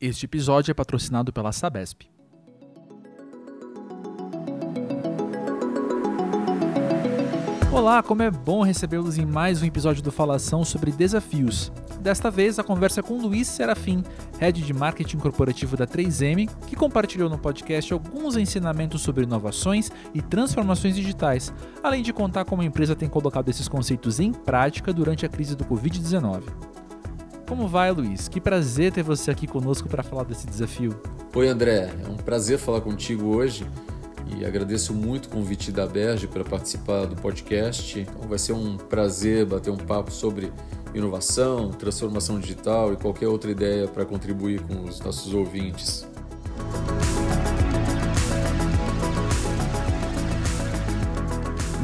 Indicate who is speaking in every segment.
Speaker 1: Este episódio é patrocinado pela Sabesp. Olá, como é bom recebê-los em mais um episódio do Falação sobre desafios. Desta vez a conversa é com Luiz Serafim, head de marketing corporativo da 3M, que compartilhou no podcast alguns ensinamentos sobre inovações e transformações digitais, além de contar como a empresa tem colocado esses conceitos em prática durante a crise do Covid-19. Como vai, Luiz? Que prazer ter você aqui conosco para falar desse desafio.
Speaker 2: Oi, André. É um prazer falar contigo hoje e agradeço muito o convite da Berge para participar do podcast. Então vai ser um prazer bater um papo sobre inovação, transformação digital e qualquer outra ideia para contribuir com os nossos ouvintes.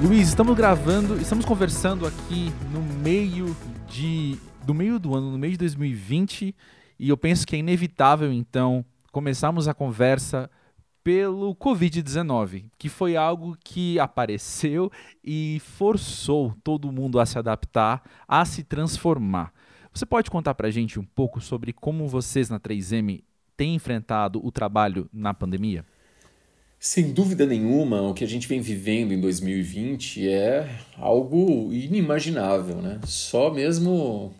Speaker 1: Luiz, estamos gravando, estamos conversando aqui no meio de do meio do ano, no mês de 2020, e eu penso que é inevitável então começarmos a conversa pelo Covid-19, que foi algo que apareceu e forçou todo mundo a se adaptar, a se transformar. Você pode contar para a gente um pouco sobre como vocês na 3M têm enfrentado o trabalho na pandemia?
Speaker 2: Sem dúvida nenhuma, o que a gente vem vivendo em 2020 é algo inimaginável, né? Só mesmo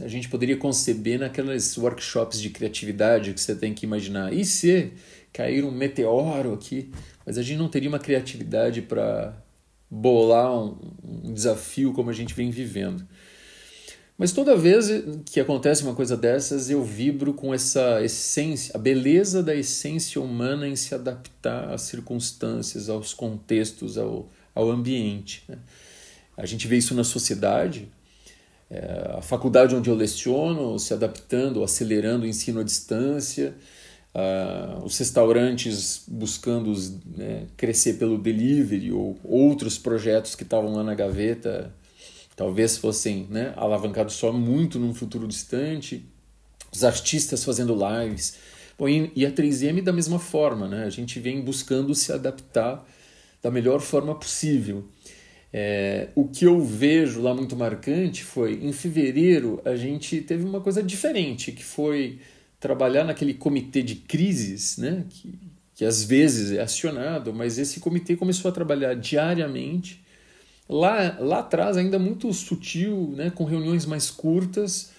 Speaker 2: a gente poderia conceber naqueles workshops de criatividade que você tem que imaginar. E se cair um meteoro aqui? Mas a gente não teria uma criatividade para bolar um, um, desafio como a gente vem vivendo. Mas toda vez que acontece uma coisa dessas, eu vibro com essa essência, a beleza da essência humana em se adaptar às circunstâncias, aos contextos, ao, ao ambiente. Né? A gente vê isso na sociedade, é, a faculdade onde eu leciono se adaptando, acelerando o ensino à distância, os restaurantes buscando né, crescer pelo delivery ou outros projetos que estavam lá na gaveta talvez fossem né, alavancados só muito num futuro distante, os artistas fazendo lives. Bom, e a 3M da mesma forma, né? a gente vem buscando se adaptar da melhor forma possível. É, o que eu vejo lá muito marcante foi em fevereiro a gente teve uma coisa diferente, que foi trabalhar naquele comitê de crises, né? que, que às vezes é acionado, mas esse comitê começou a trabalhar diariamente. Lá, lá atrás, ainda muito sutil, né? com reuniões mais curtas,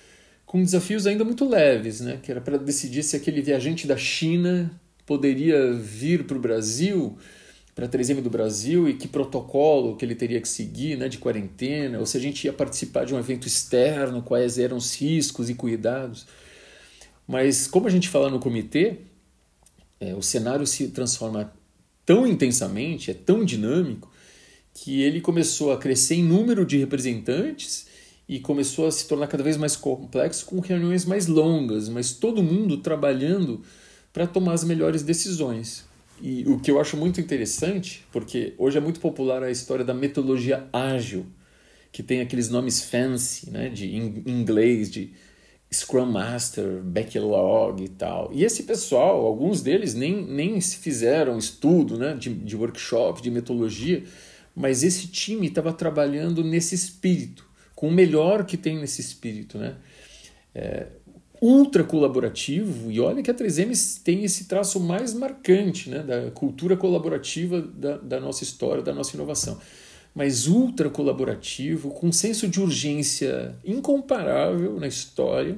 Speaker 2: com desafios ainda muito leves, né? que era para decidir se aquele viajante da China poderia vir para o Brasil para a 3M do Brasil e que protocolo que ele teria que seguir né, de quarentena, ou se a gente ia participar de um evento externo, quais eram os riscos e cuidados. Mas como a gente fala no comitê, é, o cenário se transforma tão intensamente, é tão dinâmico, que ele começou a crescer em número de representantes e começou a se tornar cada vez mais complexo com reuniões mais longas, mas todo mundo trabalhando para tomar as melhores decisões. E o que eu acho muito interessante, porque hoje é muito popular a história da metodologia ágil, que tem aqueles nomes fancy, né, de em inglês, de Scrum Master, Backlog e tal. E esse pessoal, alguns deles nem, nem fizeram estudo né, de, de workshop, de metodologia, mas esse time estava trabalhando nesse espírito, com o melhor que tem nesse espírito. Né? É, ultra colaborativo, e olha que a 3M tem esse traço mais marcante né, da cultura colaborativa da, da nossa história, da nossa inovação. Mas ultra colaborativo, com um senso de urgência incomparável na história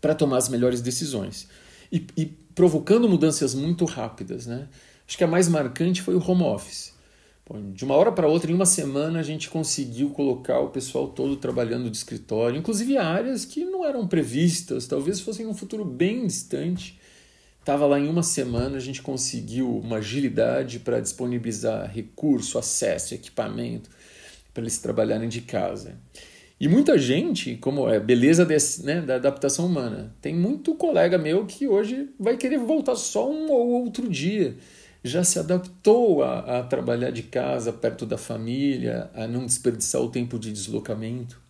Speaker 2: para tomar as melhores decisões. E, e provocando mudanças muito rápidas. Né? Acho que a mais marcante foi o home office de uma hora para outra, em uma semana, a gente conseguiu colocar o pessoal todo trabalhando de escritório, inclusive áreas que não eram previstas, talvez fossem um futuro bem distante. Estava lá em uma semana, a gente conseguiu uma agilidade para disponibilizar recurso, acesso, equipamento, para eles trabalharem de casa. E muita gente, como é beleza desse, né, da adaptação humana, tem muito colega meu que hoje vai querer voltar só um ou outro dia já se adaptou a, a, trabalhar de casa, perto da família, a não desperdiçar o tempo de deslocamento.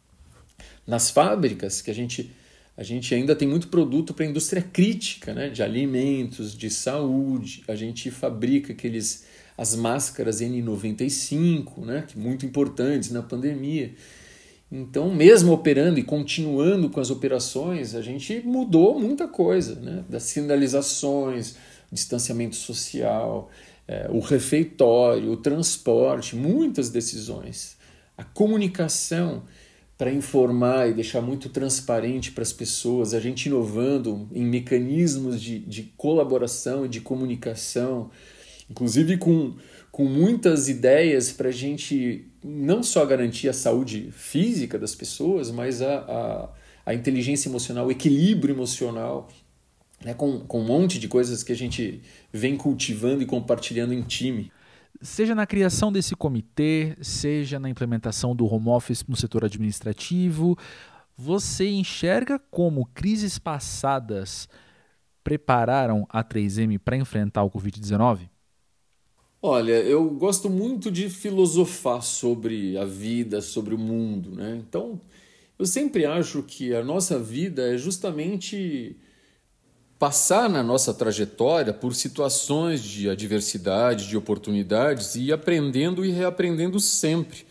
Speaker 2: Nas fábricas, que a gente, a gente ainda tem muito produto para a indústria crítica, né? de alimentos, de saúde, a gente fabrica aqueles as máscaras N95, né? que muito importantes na pandemia. Então, mesmo operando e continuando com as operações, a gente mudou muita coisa, né? das sinalizações, distanciamento social, é, o refeitório, o transporte, muitas decisões. A comunicação para informar e deixar muito transparente para as pessoas, a gente inovando em mecanismos de, de colaboração e de comunicação, inclusive com, com muitas ideias para a gente não só garantir a saúde física das pessoas, mas a, a, a inteligência emocional, o equilíbrio emocional, né, com, com um monte de coisas que a gente vem cultivando e compartilhando em time
Speaker 1: seja na criação desse comitê, seja na implementação do home office no setor administrativo, você enxerga como crises passadas prepararam a 3M para enfrentar o Covid-19?
Speaker 2: Olha, eu gosto muito de filosofar sobre a vida, sobre o mundo, né? Então, eu sempre acho que a nossa vida é justamente passar na nossa trajetória por situações de adversidade, de oportunidades e aprendendo e reaprendendo sempre,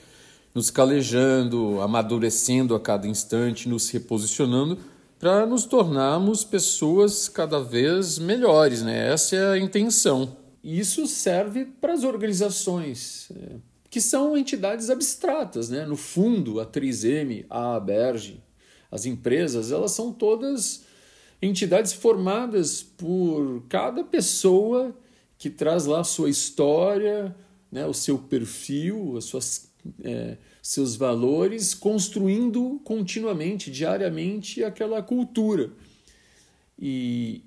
Speaker 2: nos calejando, amadurecendo a cada instante, nos reposicionando para nos tornarmos pessoas cada vez melhores, né? Essa é a intenção. E isso serve para as organizações, é, que são entidades abstratas, né? No fundo, a 3M, a Aberge, as empresas, elas são todas entidades formadas por cada pessoa que traz lá a sua história, né, o seu perfil, as suas, é, seus valores, construindo continuamente, diariamente, aquela cultura. E,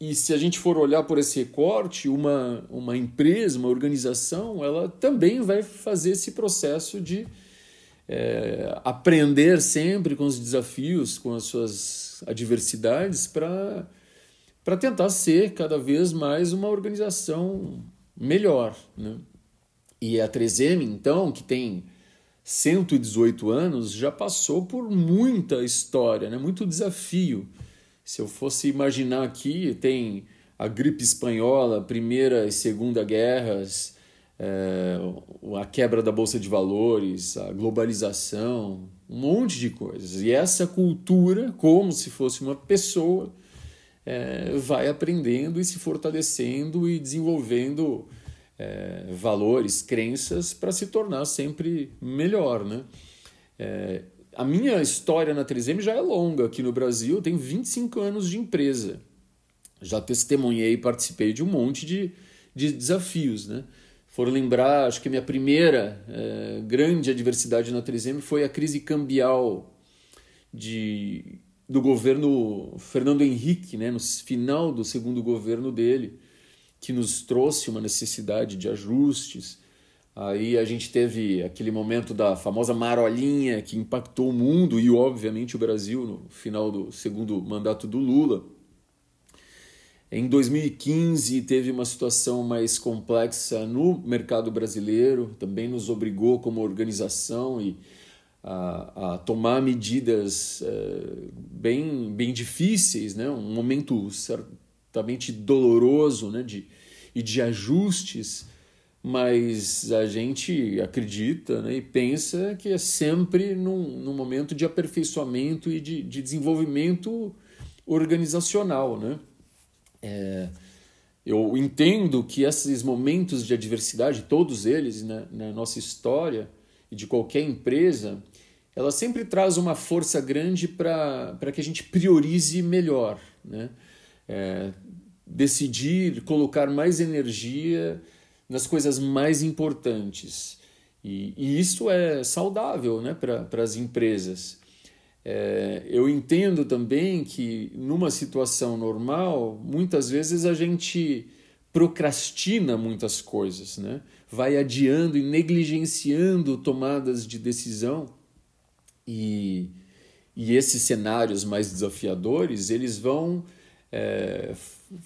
Speaker 2: e se a gente for olhar por esse recorte, uma, uma empresa, uma organização, ela também vai fazer esse processo de é, aprender sempre com os desafios, com as suas adversidades, para tentar ser cada vez mais uma organização melhor. Né? E a 3M, então, que tem 118 anos, já passou por muita história, né? muito desafio. Se eu fosse imaginar aqui, tem a gripe espanhola, Primeira e Segunda Guerras, é, a quebra da bolsa de valores, a globalização, um monte de coisas. E essa cultura, como se fosse uma pessoa, é, vai aprendendo e se fortalecendo e desenvolvendo é, valores, crenças para se tornar sempre melhor. Né? É, a minha história na 3M já é longa aqui no Brasil, tenho 25 anos de empresa. Já testemunhei e participei de um monte de, de desafios. Né? For lembrar, acho que a minha primeira é, grande adversidade na 3M foi a crise cambial de, do governo Fernando Henrique, né, no final do segundo governo dele, que nos trouxe uma necessidade de ajustes. Aí a gente teve aquele momento da famosa marolinha que impactou o mundo e, obviamente, o Brasil no final do segundo mandato do Lula. Em 2015 teve uma situação mais complexa no mercado brasileiro, também nos obrigou como organização e a, a tomar medidas uh, bem, bem difíceis, né? um momento certamente doloroso né? de, e de ajustes, mas a gente acredita né? e pensa que é sempre num, num momento de aperfeiçoamento e de, de desenvolvimento organizacional. Né? É, eu entendo que esses momentos de adversidade, todos eles né, na nossa história e de qualquer empresa, ela sempre traz uma força grande para que a gente priorize melhor. Né? É, decidir colocar mais energia nas coisas mais importantes. E, e isso é saudável né, para as empresas. É, eu entendo também que numa situação normal, muitas vezes a gente procrastina muitas coisas, né? vai adiando e negligenciando tomadas de decisão e, e esses cenários mais desafiadores eles vão é,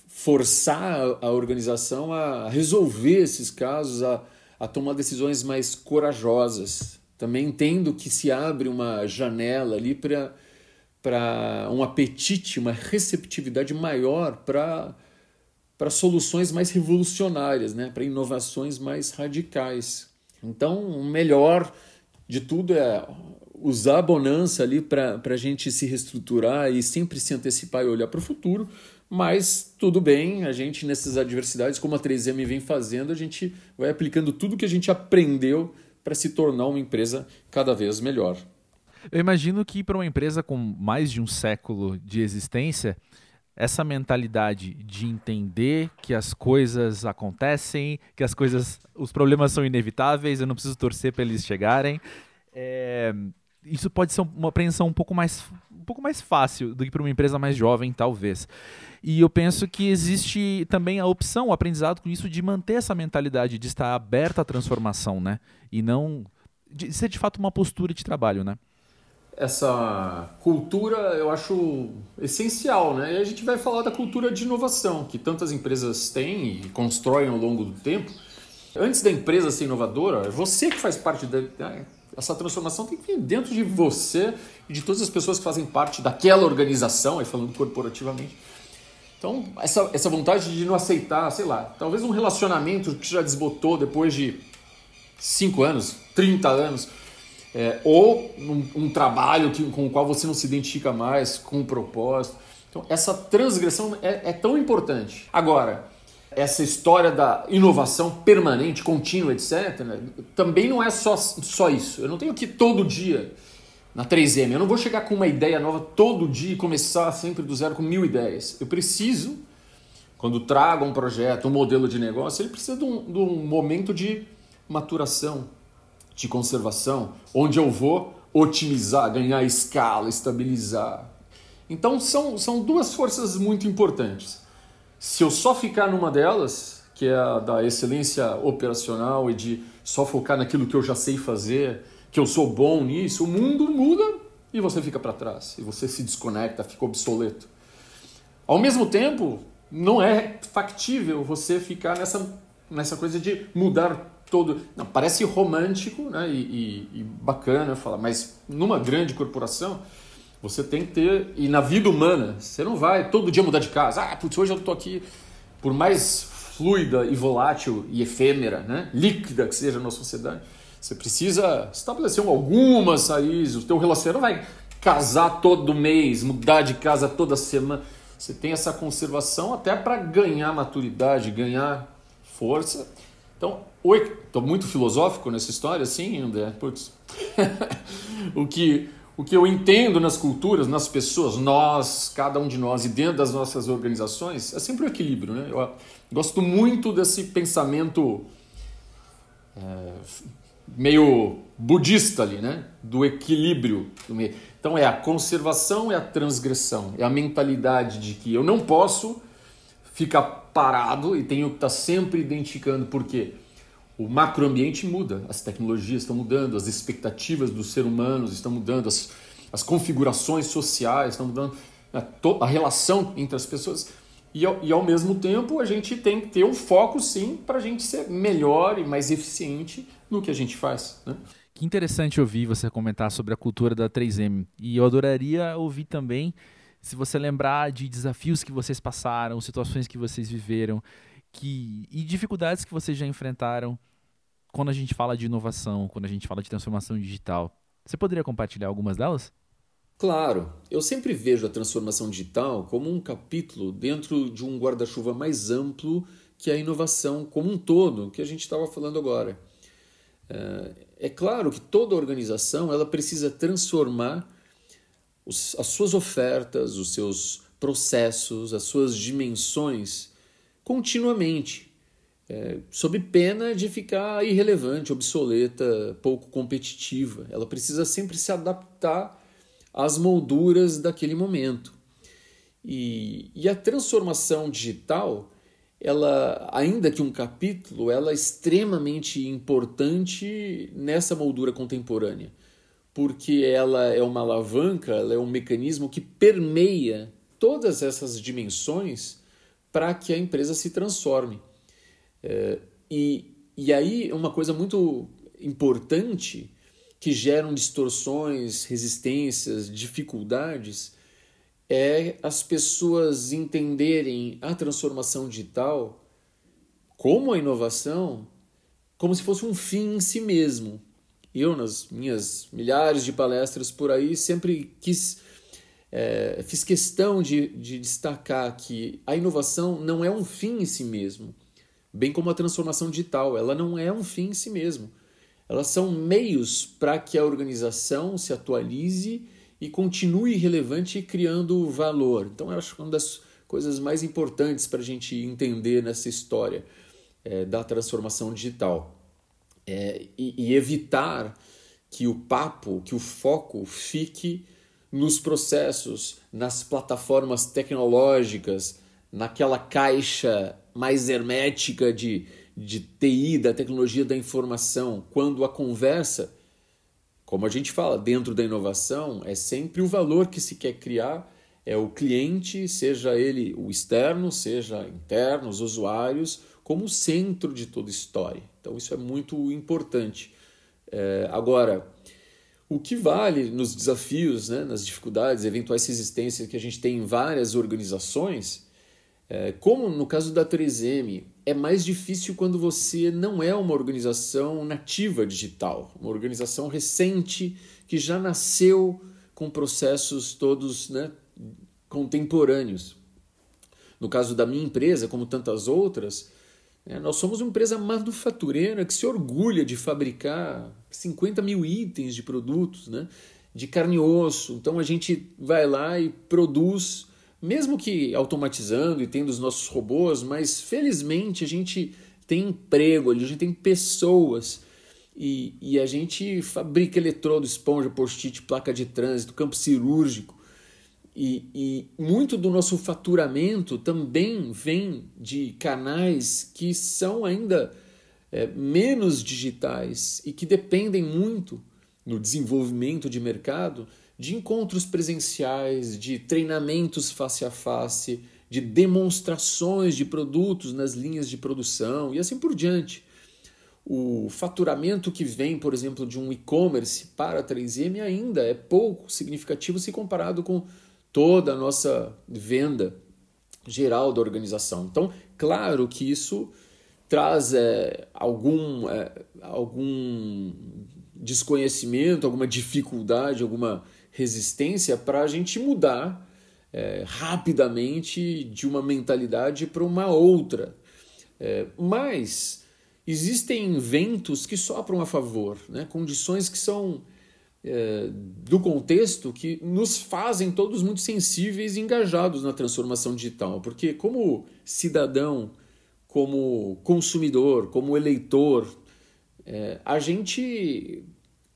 Speaker 2: forçar a organização a resolver esses casos, a, a tomar decisões mais corajosas, também entendo que se abre uma janela ali para para um apetite, uma receptividade maior para para soluções mais revolucionárias, né? para inovações mais radicais. Então, o melhor de tudo é usar a bonança ali para a gente se reestruturar e sempre se antecipar e olhar para o futuro, mas tudo bem, a gente nessas adversidades, como a 3M vem fazendo, a gente vai aplicando tudo que a gente aprendeu para se tornar uma empresa cada vez melhor.
Speaker 1: Eu imagino que para uma empresa com mais de um século de existência, essa mentalidade de entender que as coisas acontecem, que as coisas, os problemas são inevitáveis, eu não preciso torcer para eles chegarem. É, isso pode ser uma apreensão um pouco mais, pouco mais fácil do que para uma empresa mais jovem, talvez. E eu penso que existe também a opção, o aprendizado com isso, de manter essa mentalidade, de estar aberta à transformação, né? E não. de ser de fato uma postura de trabalho, né?
Speaker 2: essa cultura eu acho essencial, né? E a gente vai falar da cultura de inovação que tantas empresas têm e constroem ao longo do tempo. Antes da empresa ser inovadora, é você que faz parte da? Essa transformação tem que vir dentro de você e de todas as pessoas que fazem parte daquela organização, aí falando corporativamente. Então, essa, essa vontade de não aceitar, sei lá, talvez um relacionamento que já desbotou depois de 5 anos, 30 anos, é, ou um, um trabalho que, com o qual você não se identifica mais, com um propósito. Então, essa transgressão é, é tão importante. Agora, essa história da inovação permanente, contínua, etc., também não é só, só isso. Eu não tenho que todo dia na 3M, eu não vou chegar com uma ideia nova todo dia e começar sempre do zero com mil ideias. Eu preciso, quando trago um projeto, um modelo de negócio, ele precisa de um, de um momento de maturação, de conservação, onde eu vou otimizar, ganhar escala, estabilizar. Então são, são duas forças muito importantes. Se eu só ficar numa delas, que é a da excelência operacional e de só focar naquilo que eu já sei fazer, que eu sou bom nisso, o mundo muda e você fica para trás, e você se desconecta, fica obsoleto. Ao mesmo tempo, não é factível você ficar nessa, nessa coisa de mudar todo. Não, parece romântico né, e, e, e bacana falar, mas numa grande corporação você tem que ter. E na vida humana, você não vai todo dia mudar de casa. Ah, putz, hoje eu estou aqui. Por mais fluida e volátil e efêmera, né, líquida que seja a nossa sociedade, você precisa estabelecer algumas raízes. O teu relacionamento não vai casar todo mês, mudar de casa toda semana. Você tem essa conservação até para ganhar maturidade, ganhar força. Então, Estou muito filosófico nessa história, sim, André? Putz. o, que, o que eu entendo nas culturas, nas pessoas, nós, cada um de nós e dentro das nossas organizações, é sempre o equilíbrio. Né? Eu gosto muito desse pensamento é, meio budista ali, né? do equilíbrio. Então é a conservação e a transgressão. É a mentalidade de que eu não posso ficar parado e tenho que estar sempre identificando por quê o macroambiente muda, as tecnologias estão mudando, as expectativas dos seres humanos estão mudando, as, as configurações sociais estão mudando, né? a relação entre as pessoas. E ao, e ao mesmo tempo a gente tem que ter um foco sim para a gente ser melhor e mais eficiente no que a gente faz. Né?
Speaker 1: Que interessante ouvir você comentar sobre a cultura da 3M. E eu adoraria ouvir também se você lembrar de desafios que vocês passaram, situações que vocês viveram que e dificuldades que vocês já enfrentaram quando a gente fala de inovação, quando a gente fala de transformação digital. Você poderia compartilhar algumas delas?
Speaker 2: Claro, eu sempre vejo a transformação digital como um capítulo dentro de um guarda-chuva mais amplo que a inovação como um todo, que a gente estava falando agora. É, é claro que toda organização ela precisa transformar as suas ofertas, os seus processos, as suas dimensões continuamente, é, sob pena de ficar irrelevante, obsoleta, pouco competitiva. Ela precisa sempre se adaptar às molduras daquele momento. E, e a transformação digital, ela, ainda que um capítulo, ela é extremamente importante nessa moldura contemporânea, porque ela é uma alavanca, ela é um mecanismo que permeia todas essas dimensões para que a empresa se transforme. É, e, e aí, uma coisa muito importante que geram distorções, resistências, dificuldades, é as pessoas entenderem a transformação digital como a inovação como se fosse um fim em si mesmo eu, nas minhas milhares de palestras por aí, sempre quis, é, fiz questão de, de destacar que a inovação não é um fim em si mesmo, bem como a transformação digital, ela não é um fim em si mesmo. Elas são meios para que a organização se atualize e continue relevante e criando valor. Então, eu acho que uma das coisas mais importantes para a gente entender nessa história é, da transformação digital é, e, e evitar que o papo, que o foco fique nos processos, nas plataformas tecnológicas, naquela caixa mais hermética de, de TI, da tecnologia da informação, quando a conversa, como a gente fala, dentro da inovação, é sempre o valor que se quer criar, é o cliente, seja ele o externo, seja interno, os usuários, como centro de toda história. Então isso é muito importante. É, agora, o que vale nos desafios, né, nas dificuldades, eventuais resistências que a gente tem em várias organizações, é, como no caso da 3M, é mais difícil quando você não é uma organização nativa digital, uma organização recente que já nasceu com processos todos né, contemporâneos. No caso da minha empresa, como tantas outras, nós somos uma empresa manufatureira que se orgulha de fabricar 50 mil itens de produtos, né? de carne e osso. Então a gente vai lá e produz, mesmo que automatizando e tendo os nossos robôs, mas felizmente a gente tem emprego a gente tem pessoas. E, e a gente fabrica eletrodo, esponja, post-it, placa de trânsito, campo cirúrgico. E, e, muito do nosso faturamento também vem de canais que são ainda é, menos digitais e que dependem muito no desenvolvimento de mercado de encontros presenciais, de treinamentos face a face, de demonstrações de produtos nas linhas de produção e assim por diante. O faturamento que vem, por exemplo, de um e-commerce para a 3M ainda é pouco significativo se comparado com toda a nossa venda geral da organização. Então, claro que isso traz é, algum, é, algum desconhecimento, alguma dificuldade, alguma resistência para a gente mudar é, rapidamente de uma mentalidade para uma outra. É, mas existem ventos que sopram a favor, né? condições que são é, do contexto que nos fazem todos muito sensíveis e engajados na transformação digital. Porque, como cidadão, como consumidor, como eleitor, é, a gente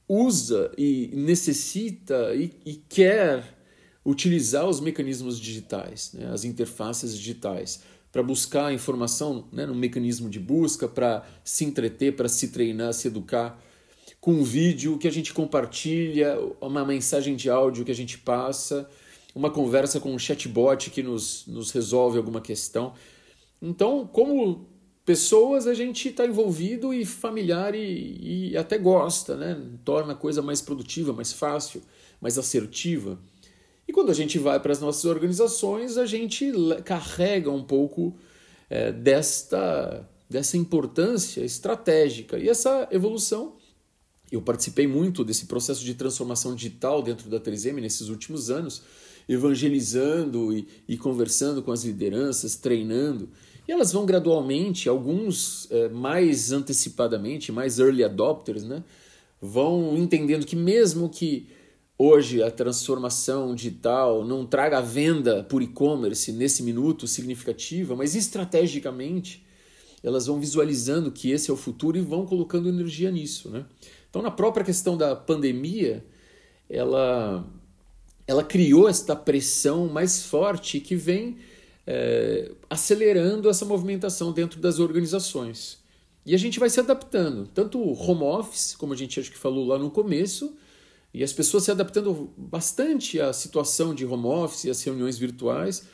Speaker 2: usa e necessita e, e quer utilizar os mecanismos digitais, né, as interfaces digitais, para buscar informação né, no mecanismo de busca, para se entreter, para se treinar, se educar com um vídeo que a gente compartilha, uma mensagem de áudio que a gente passa, uma conversa com um chatbot que nos, nos resolve alguma questão. Então, como pessoas, a gente está envolvido e familiar e, e, até gosta, né? torna a coisa mais produtiva, mais fácil, mais assertiva. E quando a gente vai para as nossas organizações, a gente carrega um pouco é, desta, dessa importância estratégica. E essa evolução eu participei muito desse processo de transformação digital dentro da 3M nesses últimos anos, evangelizando e, e conversando com as lideranças, treinando. E elas vão gradualmente, alguns é, mais antecipadamente, mais early adopters, né, vão entendendo que mesmo que hoje a transformação digital não traga venda por e-commerce nesse minuto significativa, mas estrategicamente elas vão visualizando que esse é o futuro e vão colocando energia nisso, né? Então, na própria questão da pandemia, ela, ela criou esta pressão mais forte que vem é, acelerando essa movimentação dentro das organizações. E a gente vai se adaptando, tanto o home office, como a gente acho que falou lá no começo, e as pessoas se adaptando bastante à situação de home office e às reuniões virtuais,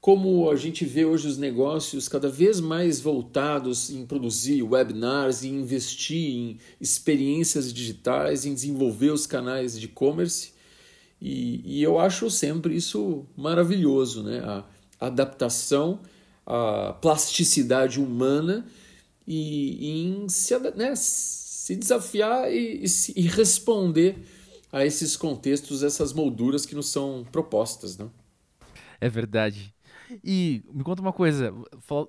Speaker 2: como a gente vê hoje os negócios cada vez mais voltados em produzir webinars e investir em experiências digitais, em desenvolver os canais de e-commerce. E, e, eu acho sempre isso maravilhoso, né? a adaptação, a plasticidade humana e, e em se, né? se desafiar e, e, responder a esses contextos, essas molduras que nos são propostas. Né?
Speaker 1: É verdade. E me conta uma coisa,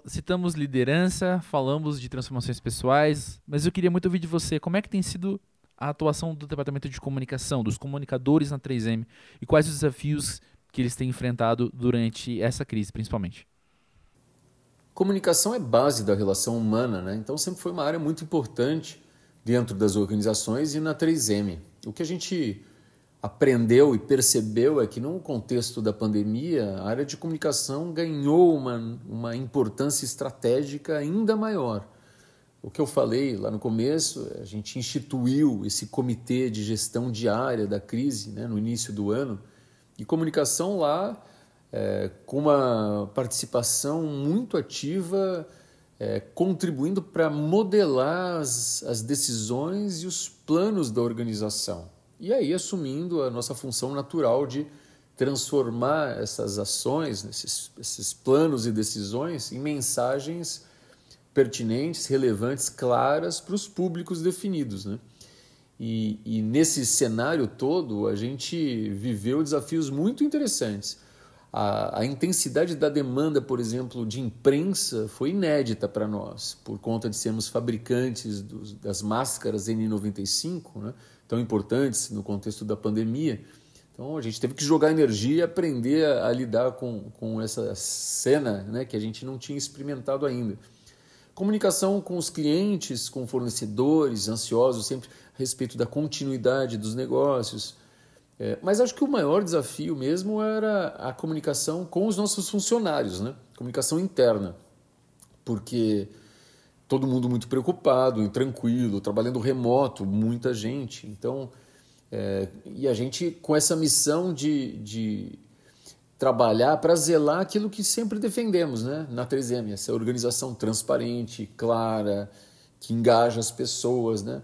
Speaker 1: citamos liderança, falamos de transformações pessoais, mas eu queria muito ouvir de você, como é que tem sido a atuação do departamento de comunicação, dos comunicadores na 3M e quais os desafios que eles têm enfrentado durante essa crise, principalmente?
Speaker 2: Comunicação é base da relação humana, né? Então sempre foi uma área muito importante dentro das organizações e na 3M. O que a gente aprendeu e percebeu é que no contexto da pandemia, a área de comunicação ganhou uma, uma importância estratégica ainda maior. O que eu falei lá no começo, a gente instituiu esse comitê de gestão diária da crise né, no início do ano, e comunicação lá é, com uma participação muito ativa, é, contribuindo para modelar as, as decisões e os planos da organização e aí assumindo a nossa função natural de transformar essas ações, esses, esses planos e decisões em mensagens pertinentes, relevantes, claras para os públicos definidos. Né? E, e, nesse cenário todo, a gente viveu desafios muito interessantes. A, a intensidade da demanda, por exemplo, de imprensa foi inédita para nós, por conta de sermos fabricantes dos, das máscaras N95. Né? Tão importantes no contexto da pandemia. Então a gente teve que jogar energia e aprender a, a lidar com, com essa cena né, que a gente não tinha experimentado ainda. Comunicação com os clientes, com fornecedores, ansiosos sempre a respeito da continuidade dos negócios. É, mas acho que o maior desafio mesmo era a comunicação com os nossos funcionários, né? comunicação interna. Porque todo mundo muito preocupado, tranquilo, trabalhando remoto, muita gente. Então, é, e a gente com essa missão de, de trabalhar para zelar aquilo que sempre defendemos né, na 3M, essa organização transparente, clara, que engaja as pessoas. Né?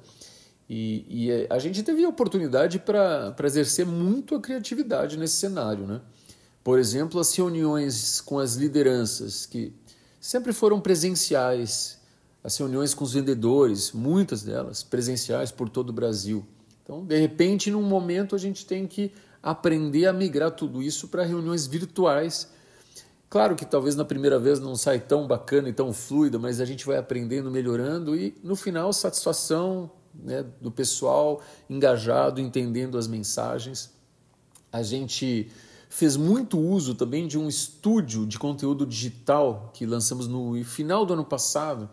Speaker 2: E, e a gente teve a oportunidade para exercer muito a criatividade nesse cenário. Né? Por exemplo, as reuniões com as lideranças, que sempre foram presenciais, as reuniões com os vendedores, muitas delas presenciais por todo o Brasil. Então, de repente, num momento, a gente tem que aprender a migrar tudo isso para reuniões virtuais. Claro que talvez na primeira vez não sai tão bacana e tão fluido, mas a gente vai aprendendo, melhorando e no final satisfação né, do pessoal engajado, entendendo as mensagens. A gente fez muito uso também de um estúdio de conteúdo digital que lançamos no final do ano passado,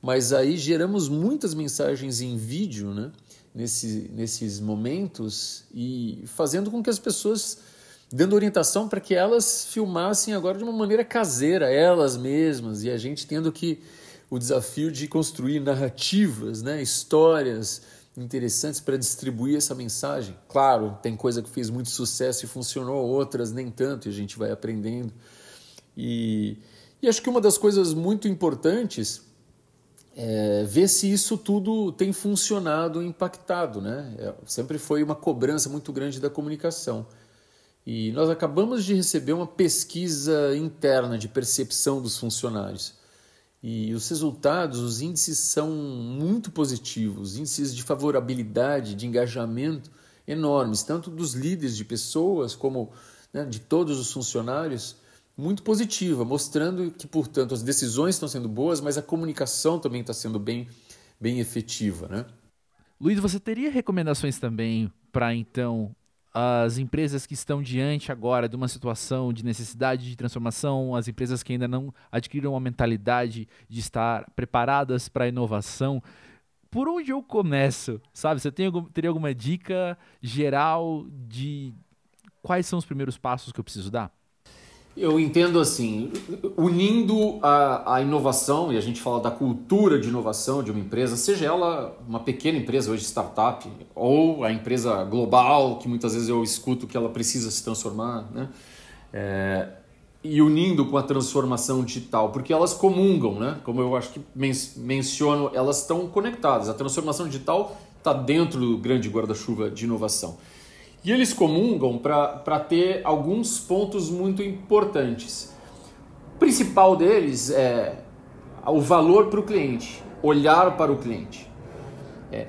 Speaker 2: mas aí geramos muitas mensagens em vídeo, né? Nesse, nesses momentos e fazendo com que as pessoas dando orientação para que elas filmassem agora de uma maneira caseira, elas mesmas, e a gente tendo que o desafio de construir narrativas, né, histórias interessantes para distribuir essa mensagem. Claro, tem coisa que fez muito sucesso e funcionou, outras nem tanto, e a gente vai aprendendo. E, e acho que uma das coisas muito importantes é, ver se isso tudo tem funcionado, impactado, né? É, sempre foi uma cobrança muito grande da comunicação. E nós acabamos de receber uma pesquisa interna de percepção dos funcionários. E os resultados, os índices são muito positivos, índices de favorabilidade, de engajamento enormes, tanto dos líderes de pessoas como né, de todos os funcionários muito positiva, mostrando que, portanto, as decisões estão sendo boas, mas a comunicação também está sendo bem, bem efetiva. Né?
Speaker 1: Luiz, você teria recomendações também para, então, as empresas que estão diante agora de uma situação de necessidade de transformação, as empresas que ainda não adquiriram uma mentalidade de estar preparadas para a inovação? Por onde eu começo? Sabe, você tem algum, teria alguma dica geral de quais são os primeiros passos que eu preciso dar?
Speaker 2: Eu entendo assim, unindo a, a inovação, e a gente fala da cultura de inovação de uma empresa, seja ela uma pequena empresa hoje, startup, ou a empresa global, que muitas vezes eu escuto que ela precisa se transformar, né? É, e unindo com a transformação digital, porque elas comungam, né? Como eu acho que men menciono, elas estão conectadas. A transformação digital está dentro do grande guarda-chuva de inovação. E eles comungam para ter alguns pontos muito importantes. O principal deles é o valor para o cliente, olhar para o cliente. É,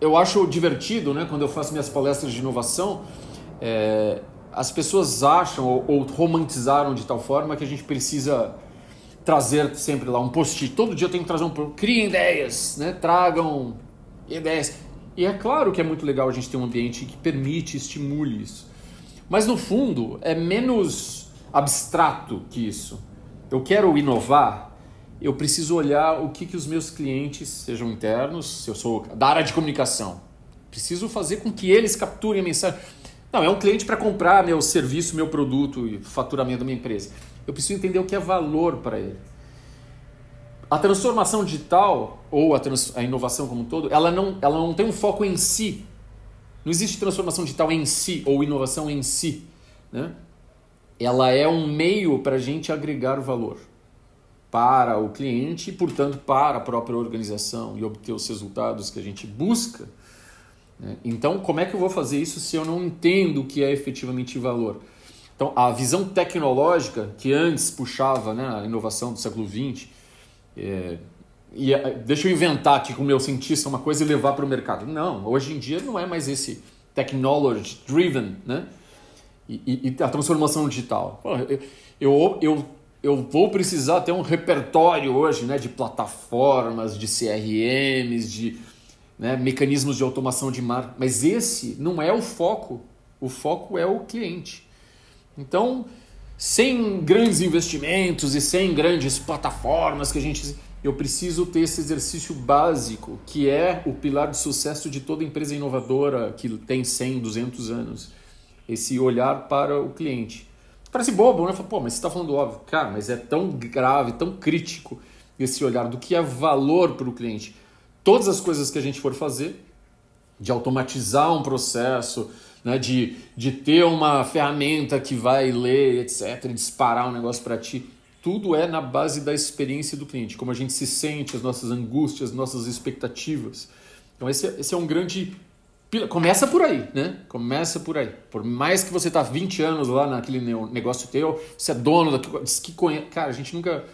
Speaker 2: eu acho divertido, né, quando eu faço minhas palestras de inovação, é, as pessoas acham ou, ou, romantizaram de tal forma que a gente precisa trazer sempre lá um post-it. Todo dia eu tenho que trazer um. Criem ideias, né? tragam ideias. E é claro que é muito legal a gente ter um ambiente que permite, estimule isso. Mas no fundo é menos abstrato que isso. Eu quero inovar, eu preciso olhar o que, que os meus clientes, sejam internos, se eu sou da área de comunicação, preciso fazer com que eles capturem a mensagem. Não, é um cliente para comprar meu serviço, meu produto e faturamento da minha empresa. Eu preciso entender o que é valor para ele. A transformação digital, ou a, trans, a, inovação como um todo, ela não, ela não tem um foco em si. Não existe transformação digital em si, ou inovação em si. Né? Ela é um meio para a gente agregar valor para o cliente e, portanto, para a própria organização e obter os resultados que a gente busca né? Então, como é que eu vou fazer isso se eu não entendo o que é efetivamente valor? Então, a visão tecnológica que antes puxava né, a inovação do século XX, é, e é, deixa eu inventar aqui com o meu cientista uma coisa e levar para o mercado. Não, hoje em dia não é mais esse technology driven, né? E, e, a transformação digital. Eu, eu, eu, eu vou precisar ter um repertório hoje né, de plataformas, de CRMs, de né, mecanismos de automação de mar, mas esse não é o foco. O foco é o cliente. Então, sem grandes investimentos e sem grandes plataformas que a gente eu preciso ter esse exercício básico, que é o pilar de sucesso de toda empresa inovadora que tem 100, 200 anos. Esse olhar para o cliente. Parece bobo, né? Pô, mas você está falando óbvio. Cara, mas é tão grave, tão crítico esse olhar do que é valor para o cliente todas as coisas que a gente for fazer, de automatizar um processo, né, de, de ter uma ferramenta que vai ler, etc., disparar um negócio para ti, tudo é na base da experiência do cliente, como a gente se sente, as nossas angústias, as nossas expectativas. Então esse, é, esse é um grande Começa por aí, né? Começa por aí. Por mais que você tá 20 anos lá naquele negócio teu, você é dono daquilo, que conhece. Cara, a gente nunca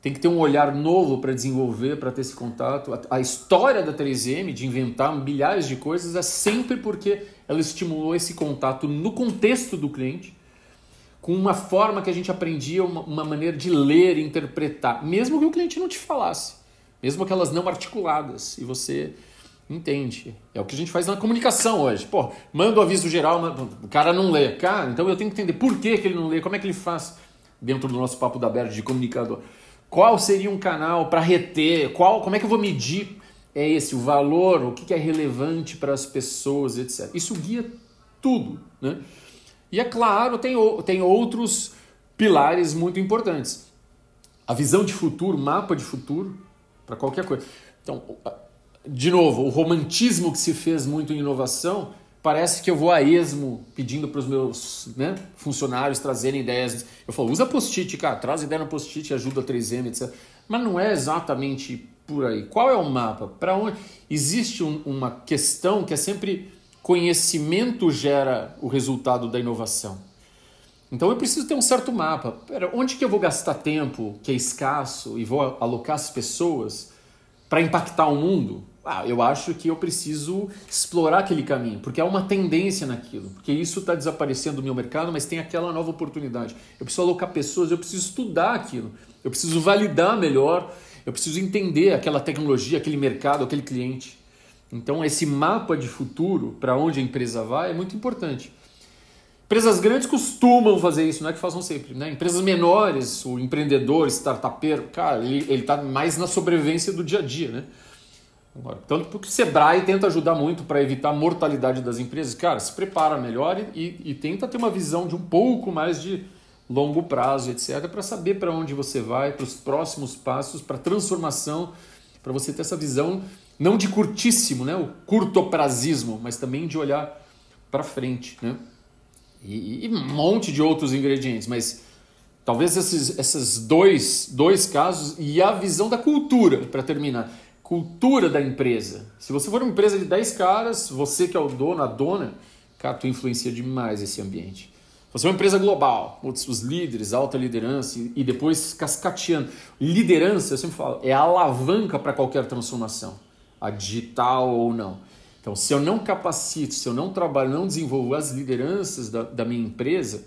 Speaker 2: tem que ter um olhar novo para desenvolver, para ter esse contato. A, a, história da 3M de inventar milhares de coisas é sempre porque ela estimulou esse contato no contexto do cliente, com uma forma que a gente aprendia, uma, uma maneira de ler e interpretar, mesmo que o cliente não te falasse, mesmo aquelas não articuladas, e você entende. É o que a gente faz na comunicação hoje. Pô, manda o aviso geral, o cara não lê. Cara, então eu tenho que entender por que, que ele não lê, como é que ele faz dentro do nosso papo da Berge de comunicador. Qual seria um canal para reter? Qual, como é que eu vou medir é esse o valor, o que é relevante para as pessoas, etc. Isso guia tudo, né? E é claro, tem, tem outros pilares muito importantes. A visão de futuro, mapa de futuro para qualquer coisa. Então, de novo, o romantismo que se fez muito em inovação parece que eu vou a esmo pedindo para os meus né, funcionários trazerem ideias. Eu falo, usa post-it, cara, traz ideia no post-it, ajuda a 3M, etc. Mas não é exatamente por aí. Qual é o mapa? Para onde? Existe um, uma questão que é sempre conhecimento gera o resultado da inovação. Então eu preciso ter um certo mapa. Pera, onde que eu vou gastar tempo que é escasso e vou alocar as pessoas para impactar o mundo? ah, eu acho que eu preciso explorar aquele caminho, porque há uma tendência naquilo, porque isso está desaparecendo do meu mercado, mas tem aquela nova oportunidade. Eu preciso alocar pessoas, eu preciso estudar aquilo, eu preciso validar melhor, eu preciso entender aquela tecnologia, aquele mercado, aquele cliente. Então, esse mapa de futuro para onde a empresa vai é muito importante. Empresas grandes costumam fazer isso, não é que façam sempre. Né? Empresas menores, o empreendedor, startupeiro, cara, ele está mais na sobrevivência do dia a dia. Né? Tanto porque o Sebrae tenta ajudar muito para evitar a mortalidade das empresas. Cara, se prepara melhor e, e, e tenta ter uma visão de um pouco mais de longo prazo, etc., para saber para onde você vai, para os próximos passos, para transformação, para você ter essa visão não de curtíssimo, né? o curtoprazismo, mas também de olhar para frente. Né? E, e, um monte de outros ingredientes, mas talvez esses, esses dois, dois casos e a visão da cultura, para terminar cultura da empresa. Se você for uma empresa de 10 caras, você que é o dono, a dona, cara, tu influencia demais esse ambiente. Você é uma empresa global, os líderes, alta liderança e depois cascateando. Liderança, eu sempre falo, é a alavanca para qualquer transformação, a digital ou não. Então, se eu não capacito, se eu não trabalho, não desenvolvo as lideranças da, da minha empresa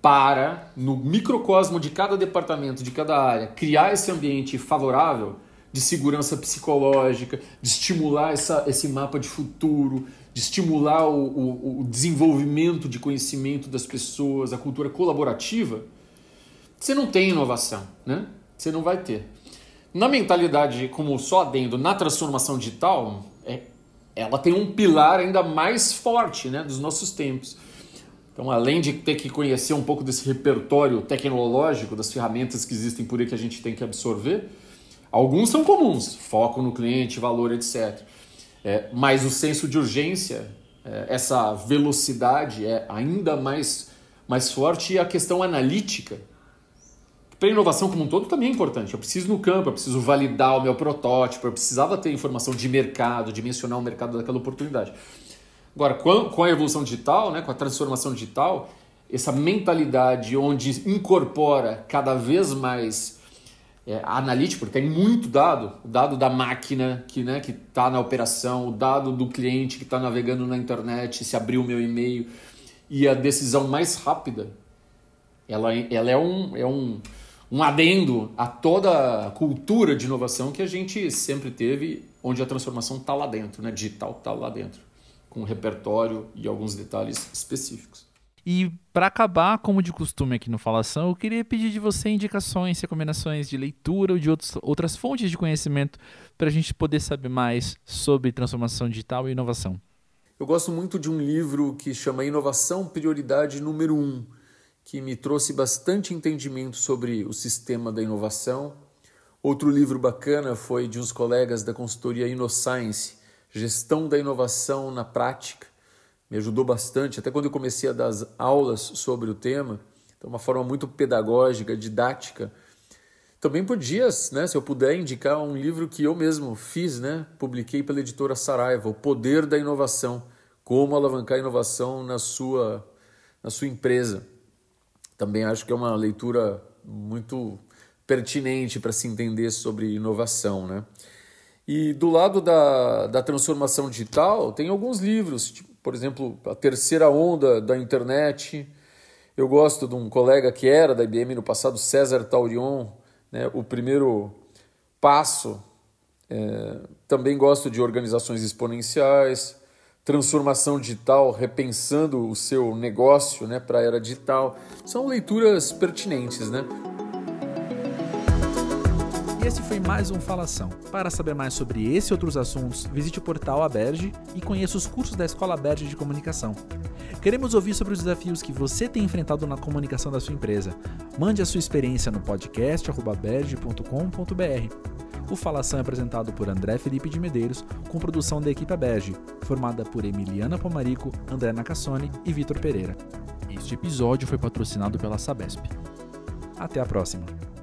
Speaker 2: para, no microcosmo de cada departamento, de cada área, criar esse ambiente favorável de segurança psicológica, de estimular essa, esse mapa de futuro, de estimular o, o, o desenvolvimento de conhecimento das pessoas, a cultura colaborativa, você não tem inovação, né? Você não vai ter. Na mentalidade, como só adendo, na transformação digital, é, ela tem um pilar ainda mais forte né, dos nossos tempos. Então, além de ter que conhecer um pouco desse repertório tecnológico, das ferramentas que existem por aí que a gente tem que absorver, alguns são comuns, foco no cliente, valor, etc. É, mas o senso de urgência, é, essa velocidade é ainda mais, mais forte e a questão analítica para a inovação como um todo também é importante. Eu preciso no campo, eu preciso validar o meu protótipo, eu precisava ter informação de mercado, dimensionar o mercado daquela oportunidade. Agora, com a evolução digital, né, com a transformação digital, essa mentalidade onde incorpora cada vez mais é, a analítica, porque tem muito dado, o dado da máquina que né, está na operação, o dado do cliente que está navegando na internet, se abriu o meu e-mail, e a decisão mais rápida, ela, ela é um, é um um adendo a toda a cultura de inovação que a gente sempre teve, onde a transformação está lá dentro, né? digital está lá dentro, com repertório e alguns detalhes específicos.
Speaker 1: E para acabar, como de costume aqui no Falação, eu queria pedir de você indicações, recomendações de leitura ou de outros, outras fontes de conhecimento para a gente poder saber mais sobre transformação digital e inovação.
Speaker 2: Eu gosto muito de um livro que chama Inovação Prioridade Número 1, que me trouxe bastante entendimento sobre o sistema da inovação. Outro livro bacana foi de uns colegas da consultoria InnoScience, Gestão da Inovação na Prática. Me ajudou bastante, até quando eu comecei a dar aulas sobre o tema. Então, uma forma muito pedagógica, didática. Também podia, né, se eu puder, indicar um livro que eu mesmo fiz, né, publiquei pela editora Saraiva, O Poder da Inovação, como alavancar a inovação na sua, na sua empresa também acho que é uma leitura muito pertinente para se entender sobre inovação, né? E do lado da, da transformação digital, tem alguns livros, tipo, por exemplo, A Terceira Onda da Internet. Eu gosto de um colega que era da IBM no passado, César Taurion, né? O Primeiro Passo. É, também gosto de Organizações Exponenciais transformação digital, repensando o seu negócio né, para a era digital. São leituras pertinentes, né?
Speaker 1: Esse foi mais um Falação. Para saber mais sobre esse e outros assuntos, visite o portal Aberge e conheça os cursos da Escola Aberge de Comunicação. Queremos ouvir sobre os desafios que você tem enfrentado na comunicação da sua empresa. Mande a sua experiência no podcast podcast.berge.com.br. O Falação é apresentado por André Felipe de Medeiros, com produção da equipe Berge, formada por Emiliana Pomarico, André Nacassone e Vitor Pereira. Este episódio foi patrocinado pela Sabesp. Até a próxima!